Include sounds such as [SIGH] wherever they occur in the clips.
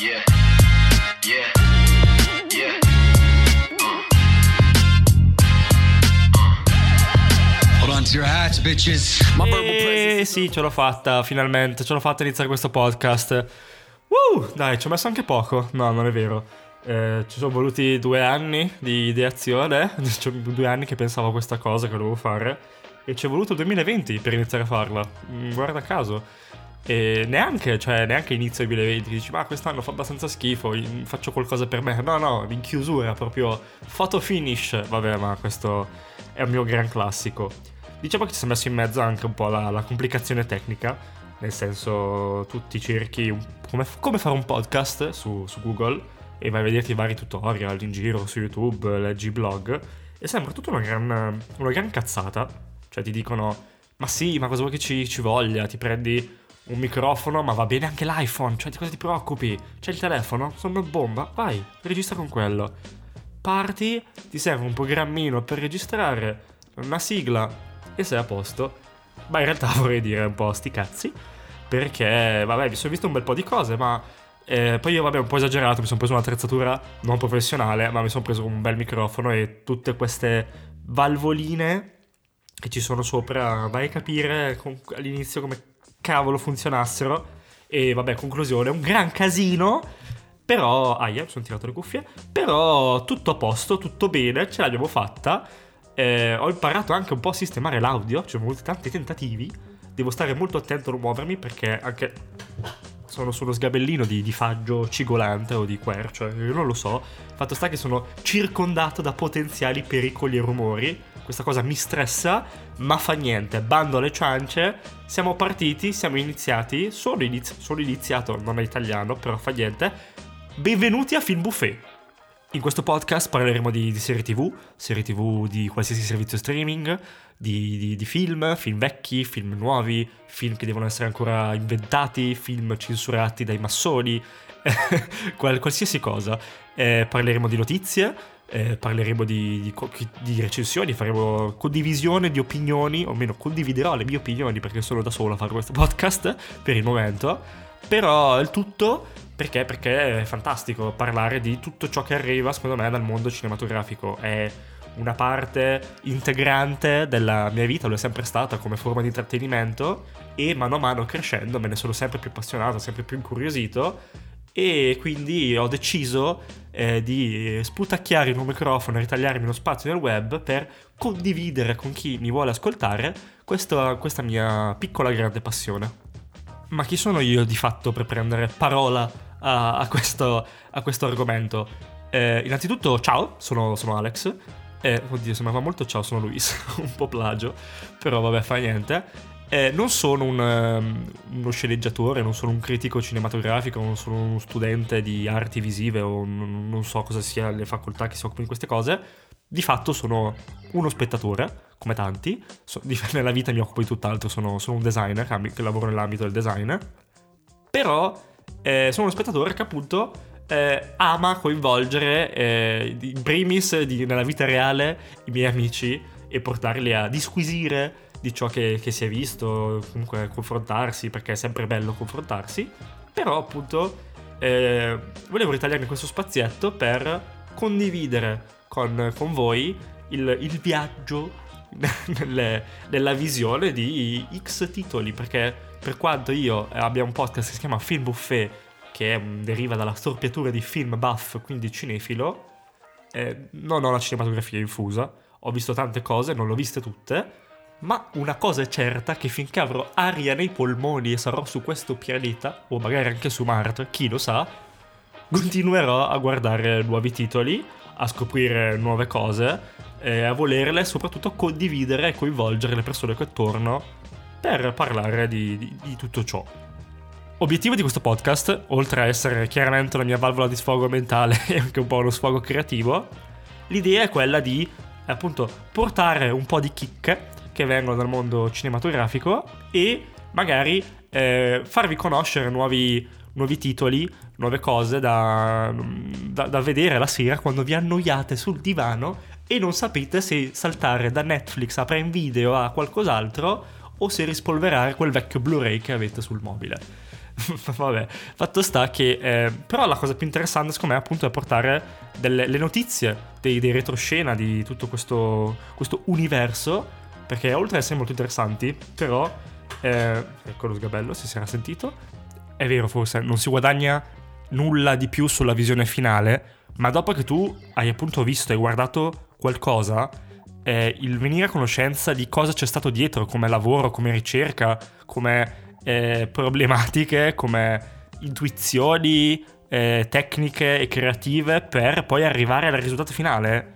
Yeah. Yeah. Yeah. Hold on to your hats, bitches. Eh sì, ce l'ho fatta, finalmente, ce l'ho fatta iniziare questo podcast. Uh, dai, ci ho messo anche poco. No, non è vero. Eh, ci sono voluti due anni di ideazione, [LAUGHS] Ci ho- due anni che pensavo a questa cosa che dovevo fare, e ci è voluto il 2020 per iniziare a farla. Mm, Guarda caso. E neanche, cioè, neanche inizio 2020, dici, ma quest'anno fa abbastanza schifo, faccio qualcosa per me. No, no, in chiusura, proprio photo finish. Vabbè, ma questo è un mio gran classico. Diciamo che ci si è messo in mezzo anche un po' la, la complicazione tecnica, nel senso tu ti cerchi come, come fare un podcast su, su Google e vai a vederti vari tutorial in giro su YouTube, leggi blog e sembra tutta una gran, una gran cazzata. Cioè ti dicono, ma sì, ma cosa vuoi che ci, ci voglia? Ti prendi un microfono, ma va bene anche l'iPhone, cioè di cosa ti preoccupi? C'è il telefono, sono una bomba, vai, registra con quello. Parti, ti serve un programmino per registrare una sigla e sei a posto. Ma in realtà [LAUGHS] vorrei dire un po' sti cazzi, perché, vabbè, mi sono visto un bel po' di cose, ma eh, poi io, vabbè, un po' esagerato, mi sono preso un'attrezzatura non professionale, ma mi sono preso un bel microfono e tutte queste valvoline che ci sono sopra, vai a capire con- all'inizio come cavolo funzionassero. E vabbè, conclusione, un gran casino. Però, aia, mi sono tirato le cuffie. Però tutto a posto, tutto bene, ce l'abbiamo fatta. Eh, ho imparato anche un po' a sistemare l'audio, ci sono voluti tanti tentativi. Devo stare molto attento a non muovermi perché anche sono sullo sgabellino di, di faggio cigolante o di quercio, io non lo so. Fatto sta che sono circondato da potenziali pericoli e rumori. Questa cosa mi stressa, ma fa niente. Bando alle ciance. Siamo partiti, siamo iniziati. Sono, inizi- sono iniziato, non è italiano, però fa niente. Benvenuti a Film Buffet. In questo podcast parleremo di, di serie tv, serie tv di qualsiasi servizio streaming, di, di- di film, film vecchi, film nuovi, film che devono essere ancora inventati, film censurati dai massoni, [LAUGHS] qual- qualsiasi cosa. Eh, parleremo di notizie, eh, parleremo di, di di recensioni, faremo condivisione di opinioni, o meno condividerò le mie opinioni perché sono da solo a fare questo podcast per il momento. Però il tutto perché? Perché è fantastico parlare di tutto ciò che arriva, secondo me, dal mondo cinematografico. È una parte integrante della mia vita, lo è sempre stata come forma di intrattenimento e mano a mano crescendo me ne sono sempre più appassionato, sempre più incuriosito e quindi ho deciso eh, di sputacchiare il mio microfono e ritagliarmi uno spazio nel web per condividere con chi mi vuole ascoltare questo- questa mia piccola grande passione. Ma chi sono io di fatto per prendere parola a, a questo, a questo argomento? Eh, innanzitutto, ciao, sono, sono Alex. Eh, oddio, sembrava molto ciao, sono Luis. [LAUGHS] un po' plagio, però vabbè, fa niente. Eh, non sono un, ehm, uno sceneggiatore, non sono un critico cinematografico, non sono uno studente di arti visive o non, non so cosa sia le facoltà che si occupano di queste cose. Di fatto sono uno spettatore, come tanti. So- di- [LAUGHS] nella vita mi occupo di tutt'altro, sono, sono un designer che lavoro nell'ambito del design. Però eh, sono uno spettatore che appunto eh, ama coinvolgere eh, in primis di- nella vita reale i miei amici e portarli a disquisire di ciò che, che si è visto, comunque confrontarsi, perché è sempre bello confrontarsi. Però appunto eh, volevo ritagliarmi questo spazietto per condividere con, con voi il, il viaggio [LAUGHS] nelle- nella visione di X titoli, perché per quanto io abbia un podcast che si chiama Film Buffet, che deriva dalla storpiatura di film buff, quindi cinefilo, eh, non ho la cinematografia infusa, ho visto tante cose, non le ho viste tutte, ma una cosa è certa che finché avrò aria nei polmoni e sarò su questo pianeta, o magari anche su Marte, chi lo sa, continuerò a guardare nuovi titoli, a scoprire nuove cose, e a volerle soprattutto condividere e coinvolgere le persone che attorno per parlare di, di- di tutto ciò. Obiettivo di questo podcast, oltre a essere chiaramente la mia valvola di sfogo mentale [LAUGHS] e anche un po' uno sfogo creativo, l'idea è quella di appunto portare un po' di chicche che vengono dal mondo cinematografico e magari eh, farvi conoscere nuovi, nuovi titoli, nuove cose da, da- da vedere la sera quando vi annoiate sul divano e non sapete se saltare da Netflix a Prime Video a qualcos'altro o se rispolverare quel vecchio Blu-ray che avete sul mobile. [LAUGHS] vabbè, fatto sta che eh, però la cosa più interessante secondo me appunto è portare delle le notizie dei, dei retroscena di tutto questo, questo universo, perché oltre ad essere molto interessanti, però, eh, ecco lo sgabello se si era sentito, è vero forse, non si guadagna nulla di più sulla visione finale, ma dopo che tu hai appunto visto e guardato qualcosa, eh, il venire a conoscenza di cosa c'è stato dietro come lavoro, come ricerca, come eh, problematiche, come intuizioni eh, tecniche e creative per poi arrivare al risultato finale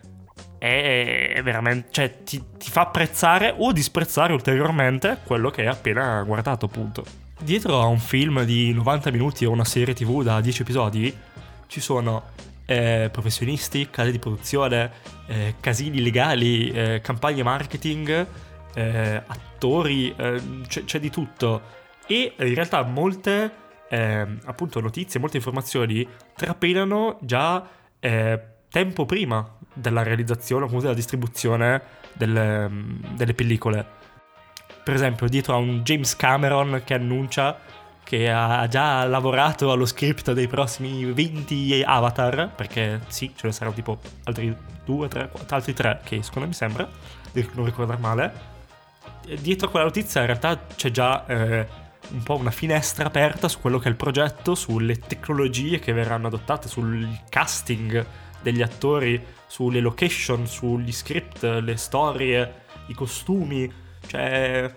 è, veramente, cioè ti, ti fa apprezzare o disprezzare ulteriormente quello che hai appena guardato appunto. Dietro a un film di 90 minuti o una serie tv da 10 episodi ci sono eh, professionisti, case di produzione, eh, casini legali, eh, campagne marketing, eh, attori, eh, c'è, c'è, di tutto. E in realtà molte appunto notizie, molte informazioni trapelano già tempo prima della realizzazione o comunque della distribuzione delle, delle pellicole. Per esempio, dietro a un James Cameron che annuncia che ha già lavorato allo script dei prossimi 20 Avatar, perché sì, ce ne saranno tipo altri due, tre, altri tre che escono, mi sembra, non ricordare male. Dietro a quella notizia in realtà c'è già eh, un po' una finestra aperta su quello che è il progetto, sulle tecnologie che verranno adottate, sul casting degli attori, sulle location, sugli script, le storie, i costumi. Cioè,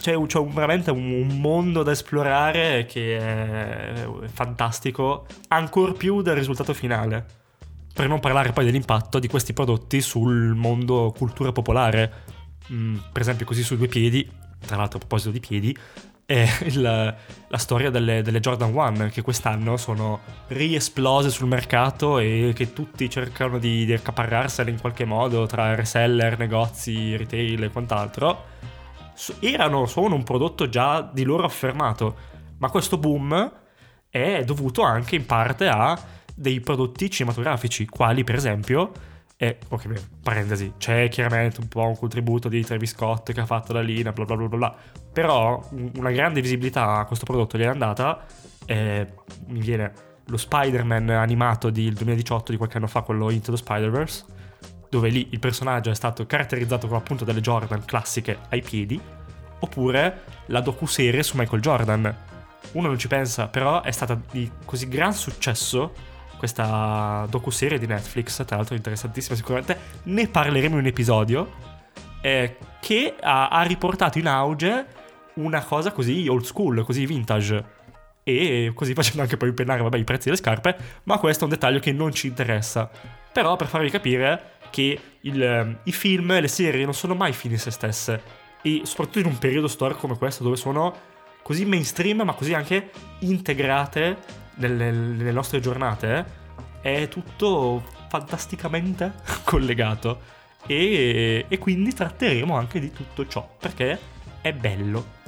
c'è, c'è un, veramente un, un, mondo da esplorare che è fantastico, ancora più del risultato finale. Per non parlare poi dell'impatto di questi prodotti sul mondo cultura popolare. Mm, per esempio, così sui due piedi, tra l'altro a proposito di piedi, è il, la storia delle, delle, Jordan 1 che quest'anno sono riesplose sul mercato e che tutti cercano di, di accaparrarsene in qualche modo tra reseller, negozi, retail e quant'altro. Erano, sono un prodotto già di loro affermato, ma questo boom è dovuto anche in parte a dei prodotti cinematografici, quali per esempio, e ok, parentesi, c'è chiaramente un po' un contributo di Travis Scott che ha fatto la linea, bla bla bla bla, però una grande visibilità a questo prodotto gli è andata, e mi viene lo Spider-Man animato del 2018 di qualche anno fa, quello Into the Spider-Verse, dove lì il personaggio è stato caratterizzato con appunto delle Jordan classiche ai piedi, oppure la docu-serie su Michael Jordan. Uno non ci pensa, però è stata di così gran successo questa docu-serie di Netflix, tra l'altro interessantissima sicuramente, ne parleremo in un episodio, eh, che ha, ha riportato in auge una cosa così old school, così vintage. E così facendo anche poi impennare vabbè, i prezzi delle scarpe, ma questo è un dettaglio che non ci interessa. Però per farvi capire che il, ehm, i film le serie non sono mai fini in se stesse. E soprattutto in un periodo storico come questo dove sono così mainstream ma così anche integrate nelle, nelle nostre giornate è tutto fantasticamente [LAUGHS] collegato. E, e quindi tratteremo anche di tutto ciò perché è bello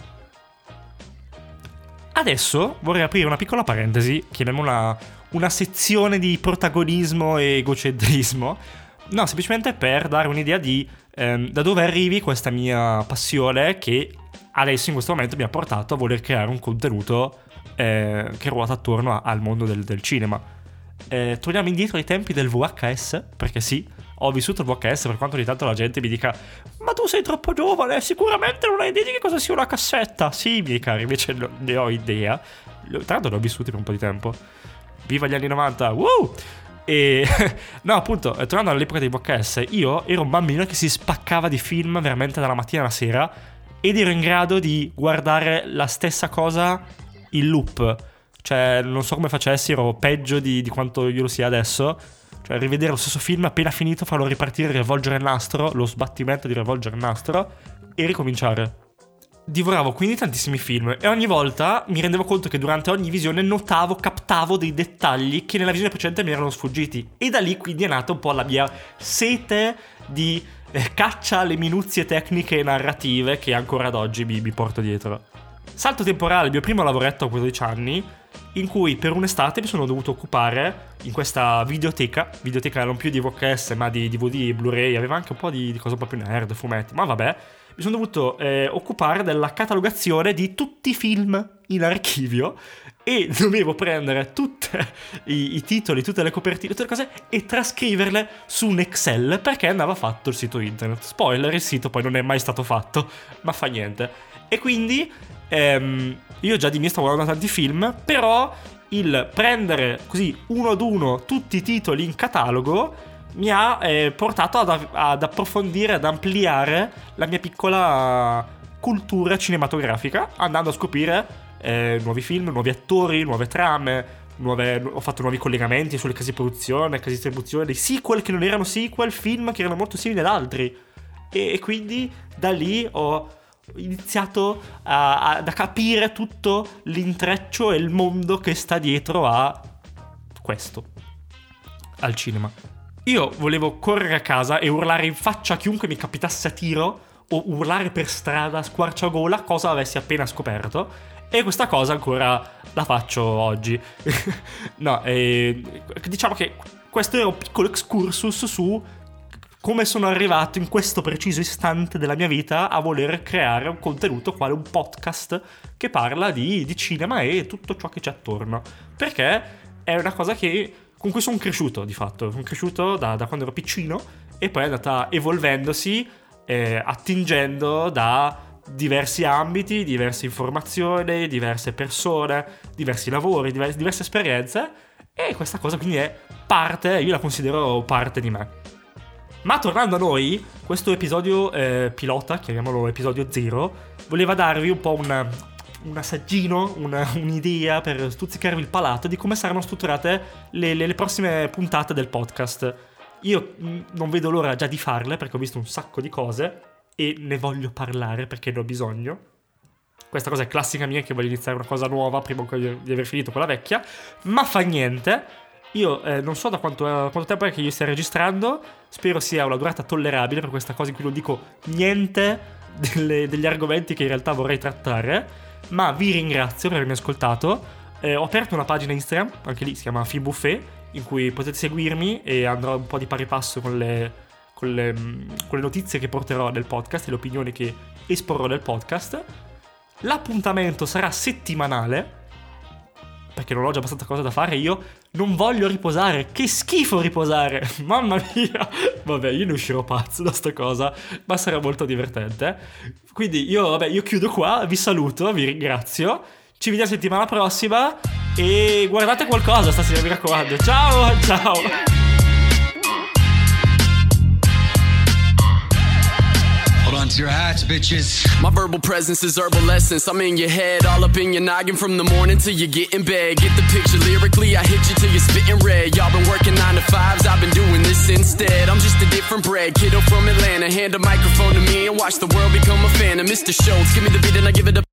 Adesso vorrei aprire una piccola parentesi, chiamiamola una sezione di protagonismo e egocentrismo, No, semplicemente per dare un'idea di ehm, da dove arrivi questa mia passione che adesso in questo momento mi ha portato a voler creare un contenuto eh, che ruota attorno a, al mondo del, del cinema. Eh, torniamo indietro ai tempi del VHS, perché sì, ho vissuto il VHS per quanto ogni tanto la gente mi dica ma tu sei troppo giovane, sicuramente non hai idea di che cosa sia una cassetta. Sì, miei cari, invece ne ho idea. Tra l'altro ne ho vissuti per un po' di tempo. Viva gli anni 90, woo! E [LAUGHS] no, appunto, eh, tornando all'epoca dei VHS, io ero un bambino che si spaccava di film veramente dalla mattina alla sera ed ero in grado di guardare la stessa cosa in loop. Cioè, non so come facessi, ero peggio di, di quanto io lo sia adesso. Cioè, rivedere lo stesso film appena finito, farlo ripartire, rivolgere il nastro, lo sbattimento di rivolgere il nastro e ricominciare divoravo quindi tantissimi film e ogni volta mi rendevo conto che durante ogni visione notavo, captavo dei dettagli che nella visione precedente mi erano sfuggiti. E da lì quindi è nata un po' la mia sete di eh, caccia alle minuzie tecniche e narrative che ancora ad oggi mi, mi porto dietro. Salto temporale, il mio primo lavoretto a 12 anni, in cui per un'estate mi sono dovuto occupare in questa videoteca, videoteca non più di VHS ma di DVD Blu-ray, aveva anche un po' di, di cose più nerd, fumetti, ma vabbè, mi sono dovuto eh, occupare della catalogazione di tutti i film in archivio e [LAUGHS] dovevo prendere tutti i, titoli, tutte le copertine, tutte le cose e trascriverle su un Excel perché andava fatto il sito internet. Spoiler, il sito poi non è mai stato fatto, ma fa niente. E quindi ehm, io già di me stavo guardando tanti film, però il prendere così uno ad uno tutti i titoli in catalogo mi ha eh, portato ad, ad approfondire, ad ampliare la mia piccola cultura cinematografica, andando a scoprire eh, nuovi film, nuovi attori, nuove trame. Nuove, ho fatto nuovi collegamenti sulle case di produzione, case di distribuzione, dei sequel che non erano sequel, film che erano molto simili ad altri. E, e quindi da lì ho iniziato a, a, a capire tutto l'intreccio e il mondo che sta dietro a questo, al cinema. Io volevo correre a casa e urlare in faccia a chiunque mi capitasse a tiro o urlare per strada squarciagola cosa avessi appena scoperto e questa cosa ancora la faccio oggi. [LAUGHS] no, eh, diciamo che questo era un piccolo excursus su come sono arrivato in questo preciso istante della mia vita a voler creare un contenuto quale un podcast che parla di, di cinema e tutto ciò che c'è attorno. Perché è una cosa che, con cui sono cresciuto di fatto. Sono cresciuto da, da quando ero piccino e poi è andata evolvendosi, eh, attingendo da diversi ambiti, diverse informazioni, diverse persone, diversi lavori, diverse, diverse esperienze e questa cosa quindi è parte, io la considero parte di me. Ma tornando a noi, questo episodio eh, pilota, chiamiamolo episodio 0, voleva darvi un po' un, un assaggino, una, un'idea per stuzzicarvi il palato di come saranno strutturate le, le, le prossime puntate del podcast. Io mm, non vedo l'ora già di farle perché ho visto un sacco di cose e ne voglio parlare perché ne ho bisogno. Questa cosa è classica mia che voglio iniziare una cosa nuova prima di aver finito quella vecchia, ma fa niente. Io eh, non so da quanto, eh, quanto, tempo è che io stia registrando, spero sia una durata tollerabile per questa cosa in cui non dico niente delle, degli argomenti che in realtà vorrei trattare, ma vi ringrazio per avermi ascoltato. Eh, ho aperto una pagina Instagram, anche lì si chiama Film Buffet, in cui potete seguirmi e andrò un po' di pari passo con le, con le, con le notizie che porterò nel podcast e le opinioni che esporrò nel podcast. L'appuntamento sarà settimanale, perché non ho già abbastanza cose da fare. Io non voglio riposare. Che schifo riposare! [LAUGHS] Mamma mia! Vabbè, io ne uscirò pazzo da sta cosa, ma sarà molto divertente. Quindi io, vabbè, io chiudo qua, vi saluto, vi ringrazio. Ci vediamo settimana prossima e guardate qualcosa stasera, mi raccomando. Ciao, ciao! To your hats, bitches. My verbal presence is herbal essence. I'm in your head, all up in your noggin from the morning till you get in bed. Get the picture lyrically, I hit you till you're spitting red. Y'all been working nine to fives, I've been doing this instead. I'm just a different bread, kiddo from Atlanta. Hand a microphone to me and watch the world become a fan of Mr. Schultz. Give me the beat and I give it a